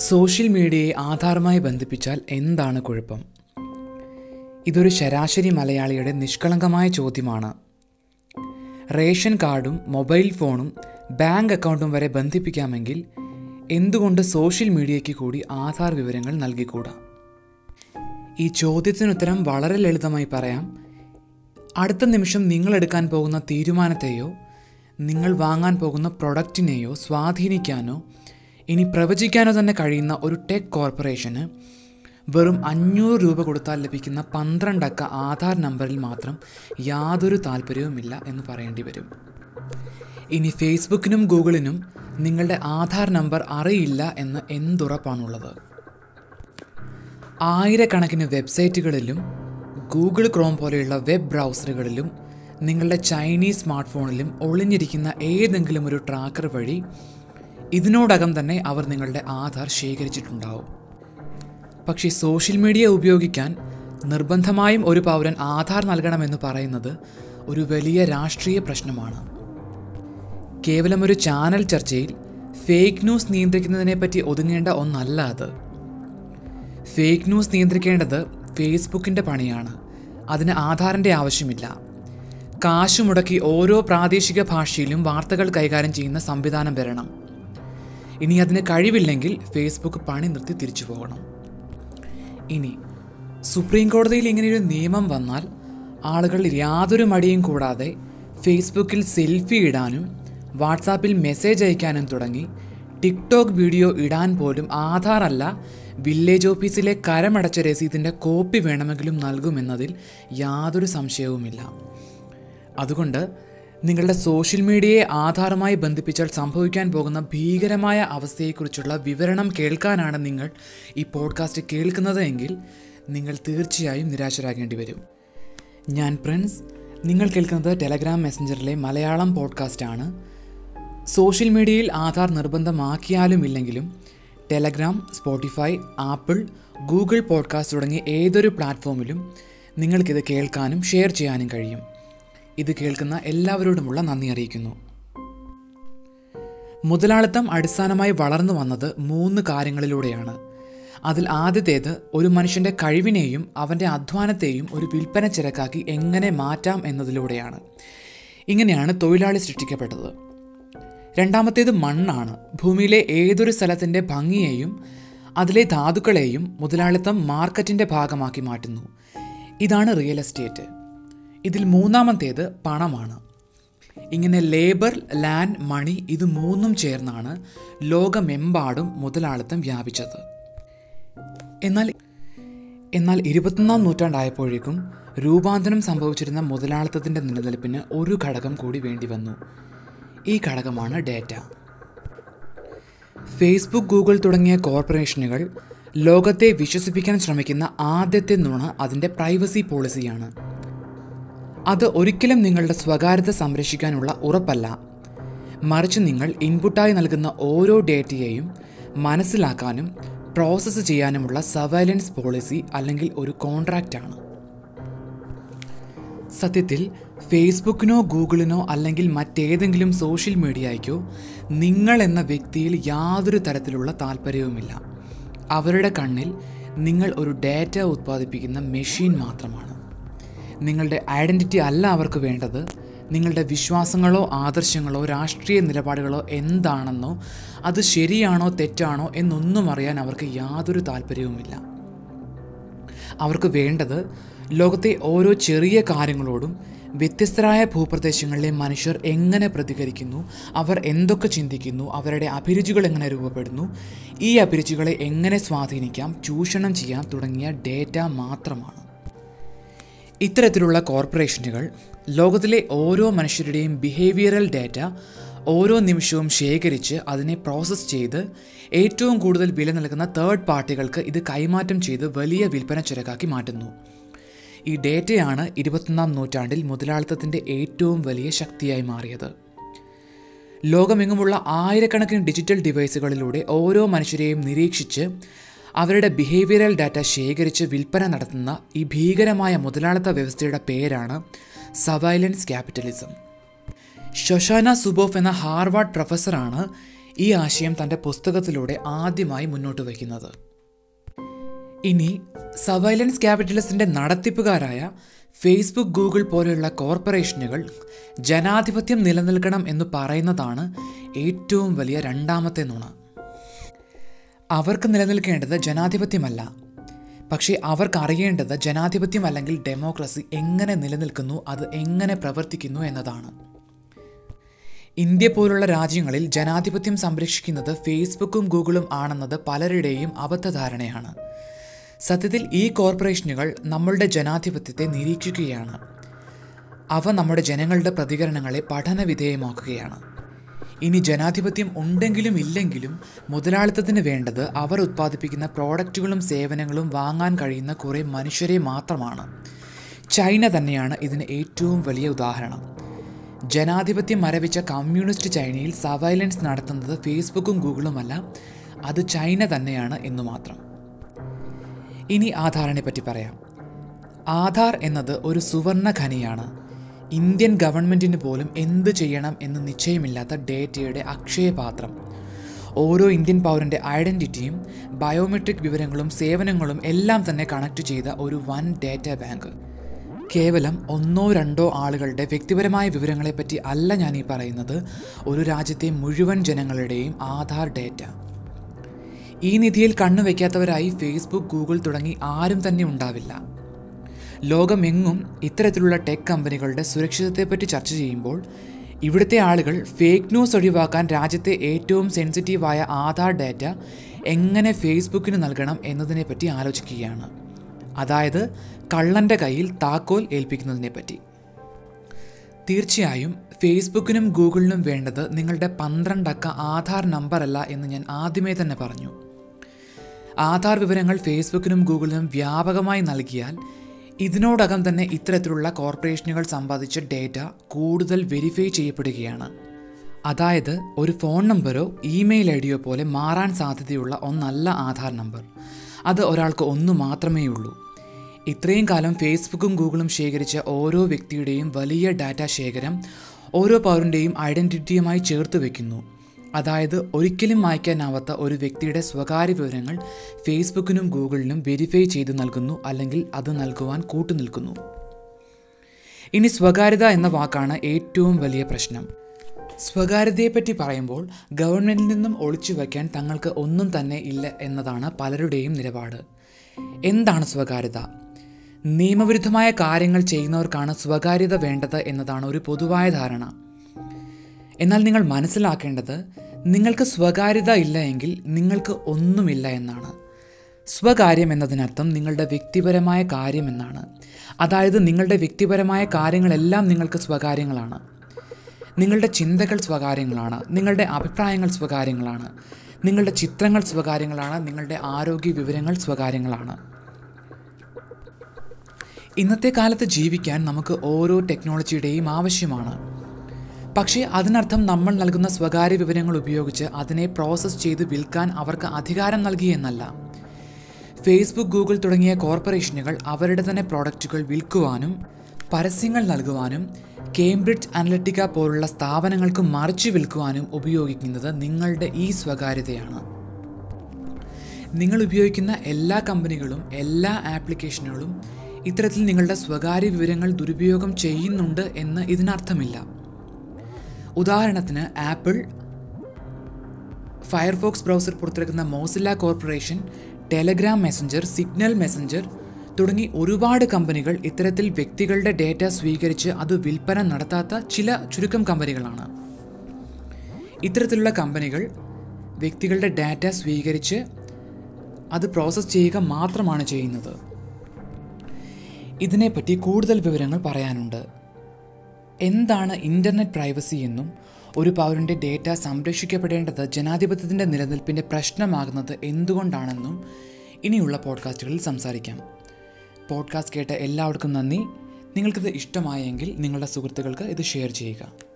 Social മീഡിയയെ ആധാറുമായി ബന്ധിപ്പിച്ചാൽ എന്താണ് കുഴപ്പം? ഇതൊരു ശരാശരി മലയാളിയുടെ നിഷ്കളങ്കമായ ചോദ്യമാണ്. റേഷൻ കാർഡും മൊബൈൽ ഫോണും ബാങ്ക് അക്കൗണ്ടും വരെ ബന്ധിപ്പിക്കാമെങ്കിൽ എന്തുകൊണ്ട് സോഷ്യൽ മീഡിയയ്ക്ക് കൂടി ആധാർ വിവരങ്ങൾ നൽകിക്കൂടാ? ഈ ചോദ്യത്തിനുത്തരം വളരെ ലളിതമായി പറയാം. അടുത്ത നിമിഷം നിങ്ങൾ എടുക്കാൻ പോകുന്ന തീരുമാനത്തെയോ നിങ്ങൾ വാങ്ങാൻ പോകുന്ന പ്രൊഡക്റ്റിനെയോ സ്വാധീനിക്കാനോ ഇനി പ്രവചിക്കാനോ തന്നെ കഴിയുന്ന ഒരു ടെക് കോർപ്പറേഷന് വെറും അഞ്ഞൂറ് രൂപ കൊടുത്താൽ ലഭിക്കുന്ന പന്ത്രണ്ടക്ക ആധാർ നമ്പറിൽ മാത്രം യാതൊരു താല്പര്യവുമില്ല എന്ന് പറയേണ്ടി വരും. ഇനി ഫേസ്ബുക്കിനും ഗൂഗിളിനും നിങ്ങളുടെ ആധാർ നമ്പർ അറിയില്ല എന്ന് എന്തുറപ്പാണുള്ളത്? ആയിരക്കണക്കിന് വെബ്സൈറ്റുകളിലും ഗൂഗിൾ ക്രോം പോലെയുള്ള വെബ് ബ്രൗസറുകളിലും നിങ്ങളുടെ ചൈനീസ് സ്മാർട്ട് ഫോണിലും ഒളിഞ്ഞിരിക്കുന്ന ഏതെങ്കിലും ഒരു ട്രാക്കർ വഴി ഇതിനോടകം തന്നെ അവർ നിങ്ങളുടെ ആധാർ ശേഖരിച്ചിട്ടുണ്ടാവും. പക്ഷേ സോഷ്യൽ മീഡിയ ഉപയോഗിക്കാൻ നിർബന്ധമായും ഒരു പൗരൻ ആധാർ നൽകണമെന്ന് പറയുന്നത് ഒരു വലിയ രാഷ്ട്രീയ പ്രശ്നമാണ്. കേവലം ഒരു ചാനൽ ചർച്ചയിൽ ഫേക്ക് ന്യൂസ് നിയന്ത്രിക്കുന്നതിനെപ്പറ്റി ഒതുങ്ങേണ്ട ഒന്നല്ല അത്. ഫേക്ക് ന്യൂസ് നിയന്ത്രിക്കേണ്ടത് ഫേസ്ബുക്കിന്റെ പണിയാണ്. അതിന് ആധാറിന്റെ ആവശ്യമില്ല. കാശ് മുടക്കി ഓരോ പ്രാദേശിക ഭാഷയിലും വാർത്തകൾ കൈകാര്യം ചെയ്യുന്ന സംവിധാനം വരണം. ഇനി അതിന് കഴിവില്ലെങ്കിൽ ഫേസ്ബുക്ക് പണി നിർത്തി തിരിച്ചു പോകണം. ഇനി സുപ്രീം കോടതിയിൽ ഇങ്ങനെയൊരു നിയമം വന്നാൽ ആളുകൾ യാതൊരു മടിയും കൂടാതെ ഫേസ്ബുക്കിൽ സെൽഫി ഇടാനും വാട്സാപ്പിൽ മെസ്സേജ് അയക്കാനും തുടങ്ങി ടിക്ടോക്ക് വീഡിയോ ഇടാൻ പോലും ആധാർ അല്ല വില്ലേജ് ഓഫീസിലെ കരമടച്ച രസീതിന്റെ കോപ്പി വേണമെങ്കിലും നൽകുമെന്നതിൽ യാതൊരു സംശയവുമില്ല. അതുകൊണ്ട് നിങ്ങളുടെ സോഷ്യൽ മീഡിയയെ ആധാരമായി ബന്ധിപ്പിച്ചാൽ സംഭവിക്കാൻ പോകുന്ന ഭീകരമായ അവസ്ഥയെക്കുറിച്ചുള്ള വിവരണം കേൾക്കാനാണ് നിങ്ങൾ ഈ പോഡ്കാസ്റ്റ് കേൾക്കുന്നത് എങ്കിൽ നിങ്ങൾ തീർച്ചയായും നിരാശരാകേണ്ടി വരും. ഞാൻ പ്രിൻസ് നിങ്ങൾ കേൾക്കുന്നത് ടെലഗ്രാം മെസ്സഞ്ചറിലെ മലയാളം പോഡ്കാസ്റ്റാണ് സോഷ്യൽ മീഡിയയിൽ ആധാർ നിർബന്ധമാക്കിയാലും ഇല്ലെങ്കിലും Telegram Spotify Apple Google podcast തുടങ്ങിയ ഏതൊരു പ്ലാറ്റ്ഫോമിലും നിങ്ങൾക്കിത് കേൾക്കാനും ഷെയർ ചെയ്യാനും കഴിയും. ഇത് കേൾക്കുന്ന എല്ലാവരോടുമുള്ള നന്ദി അറിയിക്കുന്നു. മുതലാളിത്തം അടിസ്ഥാനമായി വളർന്നു വന്നത് മൂന്ന് കാര്യങ്ങളിലൂടെയാണ്. അതിൽ ആദ്യത്തേത് ഒരു മനുഷ്യന്റെ കഴിവിനെയും അവന്റെ അധ്വാനത്തെയും ഒരു വിൽപ്പന ചിരക്കാക്കി എങ്ങനെ മാറ്റാം എന്നതിലൂടെയാണ്. ഇങ്ങനെയാണ് തൊഴിലാളി സൃഷ്ടിക്കപ്പെട്ടത്. രണ്ടാമത്തേത് മണ്ണാണ്. ഭൂമിയിലെ ഏതൊരു സ്ഥലത്തിന്റെ ഭംഗിയെയും അതിലെ ധാതുക്കളെയും മുതലാളിത്തം മാർക്കറ്റിന്റെ ഭാഗമാക്കി മാറ്റുന്നു. ഇതാണ് റിയൽ എസ്റ്റേറ്റ്. ഇതിൽ മൂന്നാമത്തേത് പണമാണ്. ഇങ്ങനെ ലേബർ ലാൻഡ് മണി ഇത് മൂന്നും ചേർന്നാണ് ലോകമെമ്പാടും മുതലാളിത്തം വ്യാപിച്ചത്. എന്നാൽ എന്നാൽ ഇരുപത്തൊന്നാം നൂറ്റാണ്ടായപ്പോഴേക്കും രൂപാന്തരം സംഭവിച്ചിരുന്ന മുതലാളിത്തത്തിന്റെ നിലനിൽപ്പിന് ഒരു ഘടകം കൂടി വേണ്ടി വന്നു. ഈ ഘടകമാണ് ഡേറ്റ ഫേസ്ബുക്ക് ഗൂഗിൾ തുടങ്ങിയ കോർപ്പറേഷനുകൾ ലോകത്തെ വിശ്വസിപ്പിക്കാൻ ശ്രമിക്കുന്ന ആദ്യത്തെ നുണ അതിന്റെ പ്രൈവസി പോളിസിയാണ് അത് ഒരിക്കലും നിങ്ങളുടെ സ്വകാര്യത സംരക്ഷിക്കാനുള്ള ഉറപ്പല്ല. മറിച്ച് നിങ്ങൾ ഇൻപുട്ടായി നൽകുന്ന ഓരോ ഡേറ്റയെയും മനസ്സിലാക്കാനും പ്രോസസ്സ് ചെയ്യാനുമുള്ള സർവൈലൻസ് പോളിസി അല്ലെങ്കിൽ ഒരു കോൺട്രാക്റ്റാണ്. സത്യത്തിൽ ഫേസ്ബുക്കിനോ ഗൂഗിളിനോ അല്ലെങ്കിൽ മറ്റേതെങ്കിലും സോഷ്യൽ മീഡിയയ്ക്കോ നിങ്ങൾ എന്ന വ്യക്തിയിൽ യാതൊരു തരത്തിലുള്ള താല്പര്യവുമില്ല അവരുടെ കണ്ണിൽ നിങ്ങൾ ഒരു ഡാറ്റ ഉത്പാദിപ്പിക്കുന്ന മെഷീൻ മാത്രമാണ്. നിങ്ങളുടെ ഐഡന്റിറ്റി അല്ല അവർക്ക് വേണ്ടത്. നിങ്ങളുടെ വിശ്വാസങ്ങളോ ആദർശങ്ങളോ രാഷ്ട്രീയ നിലപാടുകളോ എന്താണെന്നോ അത് ശരിയാണോ തെറ്റാണോ എന്നൊന്നും അറിയാൻ അവർക്ക് യാതൊരു താല്പര്യവുമില്ല. അവർക്ക് വേണ്ടത് ലോകത്തെ ഓരോ ചെറിയ കാര്യങ്ങളോടും വ്യത്യസ്തരായ ഭൂപ്രദേശങ്ങളിലെ മനുഷ്യർ എങ്ങനെ പ്രതികരിക്കുന്നു അവർ എന്തൊക്കെ ചിന്തിക്കുന്നു അവരുടെ അഭിരുചികൾ എങ്ങനെ രൂപപ്പെടുന്നു ഈ അഭിരുചികളെ എങ്ങനെ സ്വാധീനിക്കാം ചൂഷണം ചെയ്യാം തുടങ്ങിയ ഡേറ്റ മാത്രമാണ്. ഇത്തരത്തിലുള്ള കോർപ്പറേഷനുകൾ ലോകത്തിലെ ഓരോ മനുഷ്യരുടെയും ബിഹേവിയറൽ ഡാറ്റ ഓരോ നിമിഷവും ശേഖരിച്ച് അതിനെ പ്രോസസ്സ് ചെയ്ത് ഏറ്റവും കൂടുതൽ വില നൽകുന്ന തേർഡ് പാർട്ടികൾക്ക് ഇത് കൈമാറ്റം ചെയ്ത് വലിയ വിൽപ്പന ചുരക്കാക്കി മാറ്റുന്നു. ഈ ഡേറ്റയാണ് ഇരുപത്തൊന്നാം നൂറ്റാണ്ടിൽ മുതലാളിത്തത്തിന്റെ ഏറ്റവും വലിയ ശക്തിയായി മാറിയത്. ലോകമെങ്ങുമുള്ള ആയിരക്കണക്കിന് ഡിജിറ്റൽ ഡിവൈസുകളിലൂടെ ഓരോ മനുഷ്യരെയും നിരീക്ഷിച്ച് അവരുടെ ബിഹേവിയറൽ ഡാറ്റ ശേഖരിച്ച് വിൽപ്പന നടത്തുന്ന ഈ ഭീകരമായ മുതലാളിത്ത വ്യവസ്ഥയുടെ പേരാണ് സവൈലൻസ് ക്യാപിറ്റലിസം ഷൊഷാന സുബോഫ് എന്ന ഹാർവാർഡ് പ്രൊഫസറാണ് ഈ ആശയം തന്റെ പുസ്തകത്തിലൂടെ ആദ്യമായി മുന്നോട്ട് വയ്ക്കുന്നത്. ഇനി സവൈലൻസ് ക്യാപിറ്റലിസത്തിന്റെ നടത്തിപ്പുകാരായ ഫേസ്ബുക്ക് ഗൂഗിൾ പോലെയുള്ള കോർപ്പറേഷനുകൾ ജനാധിപത്യം നിലനിൽക്കണം എന്ന് പറയുന്നതാണ് ഏറ്റവും വലിയ രണ്ടാമത്തെ നുണ. അവർക്ക് നിലനിൽക്കേണ്ടത് ജനാധിപത്യമല്ല. പക്ഷേ അവർക്ക് അറിയേണ്ടത് ജനാധിപത്യം അല്ലെങ്കിൽ ഡെമോക്രസി എങ്ങനെ നിലനിൽക്കുന്നു അത് എങ്ങനെ പ്രവർത്തിക്കുന്നു എന്നതാണ്. ഇന്ത്യ പോലുള്ള രാജ്യങ്ങളിൽ ജനാധിപത്യം സംരക്ഷിക്കുന്നത് ഫേസ്ബുക്കും ഗൂഗിളും ആണെന്നത് പലരുടെയും അബദ്ധധാരണയാണ്. സത്യത്തിൽ ഈ കോർപ്പറേഷനുകൾ നമ്മളുടെ ജനാധിപത്യത്തെ നിരീക്ഷിക്കുകയാണ്. അവ നമ്മുടെ ജനങ്ങളുടെ പ്രതികരണങ്ങളെ പഠനവിധേയമാക്കുകയാണ്. ഇനി ജനാധിപത്യം ഉണ്ടെങ്കിലും ഇല്ലെങ്കിലും മുതലാളിത്തത്തിന് വേണ്ടത് അവർ ഉത്പാദിപ്പിക്കുന്ന പ്രോഡക്റ്റുകളും സേവനങ്ങളും വാങ്ങാൻ കഴിയുന്ന കുറേ മനുഷ്യരെ മാത്രമാണ്. ചൈന തന്നെയാണ് ഇതിന് ഏറ്റവും വലിയ ഉദാഹരണം. ജനാധിപത്യം മരവിച്ച കമ്മ്യൂണിസ്റ്റ് ചൈനയിൽ സവൈലൻസ് നടത്തുന്നത് ഫേസ്ബുക്കും ഗൂഗിളുമല്ല അത് ചൈന തന്നെയാണ് എന്നു മാത്രം. ഇനി ആധാറിനെ പറ്റി പറയാം. ആധാർ എന്നത് ഒരു സുവർണ ഖനിയാണ്. ഇന്ത്യൻ ഗവൺമെന്റിന് പോലും എന്ത് ചെയ്യണം എന്ന് നിശ്ചയമില്ലാത്ത ഡേറ്റയുടെ അക്ഷയപാത്രം. ഓരോ ഇന്ത്യൻ പൗരന്റെ ഐഡന്റിറ്റിയും ബയോമെട്രിക് വിവരങ്ങളും സേവനങ്ങളും എല്ലാം തന്നെ കണക്ട് ചെയ്ത ഒരു വൻ ഡേറ്റ ബാങ്ക്. കേവലം ഒന്നോ രണ്ടോ ആളുകളുടെ വ്യക്തിപരമായ വിവരങ്ങളെപ്പറ്റി അല്ല ഞാൻ ഈ പറയുന്നത് ഒരു രാജ്യത്തെ മുഴുവൻ ജനങ്ങളുടെയും ആധാർ ഡേറ്റ. ഈ നിധിയിൽ കണ്ണുവെക്കാത്തവരായി ഫേസ്ബുക്ക് ഗൂഗിൾ തുടങ്ങി ആരും തന്നെ ഉണ്ടാവില്ല. ലോകമെങ്ങും ഇത്തരത്തിലുള്ള ടെക് കമ്പനികളുടെ സുരക്ഷിതത്തെപ്പറ്റി ചർച്ച ചെയ്യുമ്പോൾ ഇവിടുത്തെ ആളുകൾ ഫേക്ക് ന്യൂസ് ഒഴിവാക്കാൻ രാജ്യത്തെ ഏറ്റവും സെൻസിറ്റീവായ ആധാർ ഡാറ്റ എങ്ങനെ ഫേസ്ബുക്കിന് നൽകണം എന്നതിനെപ്പറ്റി ആലോചിക്കുകയാണ്. അതായത് കള്ളന്റെ കയ്യിൽ താക്കോൽ ഏൽപ്പിക്കുന്നതിനെപ്പറ്റി. തീർച്ചയായും ഫേസ്ബുക്കിനും ഗൂഗിളിനും വേണ്ടത് നിങ്ങളുടെ പന്ത്രണ്ടക്ക ആധാർ നമ്പറല്ല എന്ന് ഞാൻ ആദ്യമേ തന്നെ പറഞ്ഞു. ആധാർ വിവരങ്ങൾ ഫേസ്ബുക്കിനും ഗൂഗിളിനും വ്യാപകമായി നൽകിയാൽ ഇതിനോടകം തന്നെ ഇത്തരത്തിലുള്ള കോർപ്പറേഷനുകൾ സമ്പാദിച്ച ഡേറ്റ കൂടുതൽ വെരിഫൈ ചെയ്യപ്പെടുകയാണ്. അതായത് ഒരു ഫോൺ നമ്പറോ ഇമെയിൽ ഐ ഡിയോ പോലെ മാറാൻ സാധ്യതയുള്ള ഒന്നല്ല ആധാർ നമ്പർ. അത് ഒരാൾക്ക് ഒന്നു മാത്രമേ ഉള്ളൂ. ഇത്രയും കാലം ഫേസ്ബുക്കും ഗൂഗിളും ശേഖരിച്ച ഓരോ വ്യക്തിയുടെയും വലിയ ഡാറ്റ ശേഖരം ഓരോ പൗരന്റെയും ഐഡന്റിറ്റിയുമായി ചേർത്ത് വയ്ക്കുന്നു അതായത് ഒരിക്കലും മായ്ക്കാനാവാത്ത ഒരു വ്യക്തിയുടെ സ്വകാര്യ വിവരങ്ങൾ ഫേസ്ബുക്കിനും ഗൂഗിളിനും വെരിഫൈ ചെയ്ത് നൽകുന്നു അല്ലെങ്കിൽ അത് നൽകുവാൻ കൂട്ടുനിൽക്കുന്നു ഇനി സ്വകാര്യത എന്ന വാക്കാണ് ഏറ്റവും വലിയ പ്രശ്നം. സ്വകാര്യതയെപ്പറ്റി പറയുമ്പോൾ ഗവൺമെന്റിൽ നിന്നും ഒളിച്ചു വയ്ക്കാൻ തങ്ങൾക്ക് ഒന്നും തന്നെ ഇല്ല എന്നതാണ് പലരുടെയും നിലപാട്. എന്താണ് സ്വകാര്യത? നിയമവിരുദ്ധമായ കാര്യങ്ങൾ ചെയ്യുന്നവർക്കാണ് സ്വകാര്യത വേണ്ടത് എന്നതാണ് ഒരു പൊതുവായ ധാരണ. എന്നാൽ നിങ്ങൾ മനസ്സിലാക്കേണ്ടത് നിങ്ങൾക്ക് സ്വകാര്യത ഇല്ല എങ്കിൽ നിങ്ങൾക്ക് ഒന്നുമില്ല എന്നാണ്. സ്വകാര്യം എന്നതിനർത്ഥം നിങ്ങളുടെ വ്യക്തിപരമായ കാര്യം എന്നാണ്. അതായത് നിങ്ങളുടെ വ്യക്തിപരമായ കാര്യങ്ങളെല്ലാം നിങ്ങൾക്ക് സ്വകാര്യങ്ങളാണ്. നിങ്ങളുടെ ചിന്തകൾ സ്വകാര്യങ്ങളാണ്. നിങ്ങളുടെ അഭിപ്രായങ്ങൾ സ്വകാര്യങ്ങളാണ്. നിങ്ങളുടെ ചിത്രങ്ങൾ സ്വകാര്യങ്ങളാണ്. നിങ്ങളുടെ ആരോഗ്യ വിവരങ്ങൾ സ്വകാര്യങ്ങളാണ്. ഇന്നത്തെ കാലത്ത് ജീവിക്കാൻ നമുക്ക് ഓരോ ടെക്നോളജിയുടെയും ആവശ്യമാണ്. പക്ഷേ അതിനർത്ഥം നമ്മൾ നൽകുന്ന സ്വകാര്യ വിവരങ്ങൾ ഉപയോഗിച്ച് അതിനെ പ്രോസസ്സ് ചെയ്ത് വിൽക്കാൻ അവർക്ക് അധികാരം നൽകി എന്നല്ല. ഫേസ്ബുക്ക് ഗൂഗിൾ തുടങ്ങിയ കോർപ്പറേഷനുകൾ അവരുടെ തന്നെ പ്രോഡക്റ്റുകൾ വിൽക്കുവാനും പരസ്യങ്ങൾ നൽകുവാനും കേംബ്രിഡ്ജ് അനലറ്റിക്ക പോലുള്ള സ്ഥാപനങ്ങൾക്ക് മറിച്ചു വിൽക്കുവാനും ഉപയോഗിക്കുന്നത് നിങ്ങളുടെ ഈ സ്വകാര്യതയാണ്. നിങ്ങൾ ഉപയോഗിക്കുന്ന എല്ലാ കമ്പനികളും എല്ലാ ആപ്ലിക്കേഷനുകളും ഇത്തരത്തിൽ നിങ്ങളുടെ സ്വകാര്യ വിവരങ്ങൾ ദുരുപയോഗം ചെയ്യുന്നുണ്ട് എന്ന് ഇതിനർത്ഥമില്ല. ഉദാഹരണത്തിന് ആപ്പിൾ ഫയർഫോക്സ് ബ്രൗസർ പുറത്തിറക്കുന്ന Mozilla corporation Telegram messenger Signal messenger തുടങ്ങി ഒരുപാട് കമ്പനികൾ ഇത്തരത്തിൽ വ്യക്തികളുടെ ഡേറ്റ സ്വീകരിച്ച് അത് വിൽപ്പന നടത്താത്ത ചില ചുരുക്കം കമ്പനികളാണ്. ഇത്തരത്തിലുള്ള കമ്പനികൾ വ്യക്തികളുടെ ഡാറ്റ സ്വീകരിച്ച് അത് പ്രോസസ്സ് ചെയ്യുക മാത്രമാണ് ചെയ്യുന്നത്. ഇതിനെപ്പറ്റി കൂടുതൽ വിവരങ്ങൾ പറയാനുണ്ട്. എന്താണ് ഇന്റർനെറ്റ് പ്രൈവസി എന്നും ഒരു പൗരന്റെ ഡേറ്റ സംരക്ഷിക്കപ്പെടേണ്ടത് ജനാധിപത്യത്തിന്റെ നിലനിൽപ്പിന്റെ പ്രശ്നമാകുന്നത് എന്തുകൊണ്ടാണെന്നും ഇനിയുള്ള പോഡ്കാസ്റ്റുകളിൽ സംസാരിക്കാം. പോഡ്കാസ്റ്റ് കേട്ട എല്ലാവർക്കും നന്ദി. നിങ്ങൾക്കിത് ഇഷ്ടമായെങ്കിൽ നിങ്ങളുടെ സുഹൃത്തുക്കൾക്ക് ഇത് ഷെയർ ചെയ്യുക.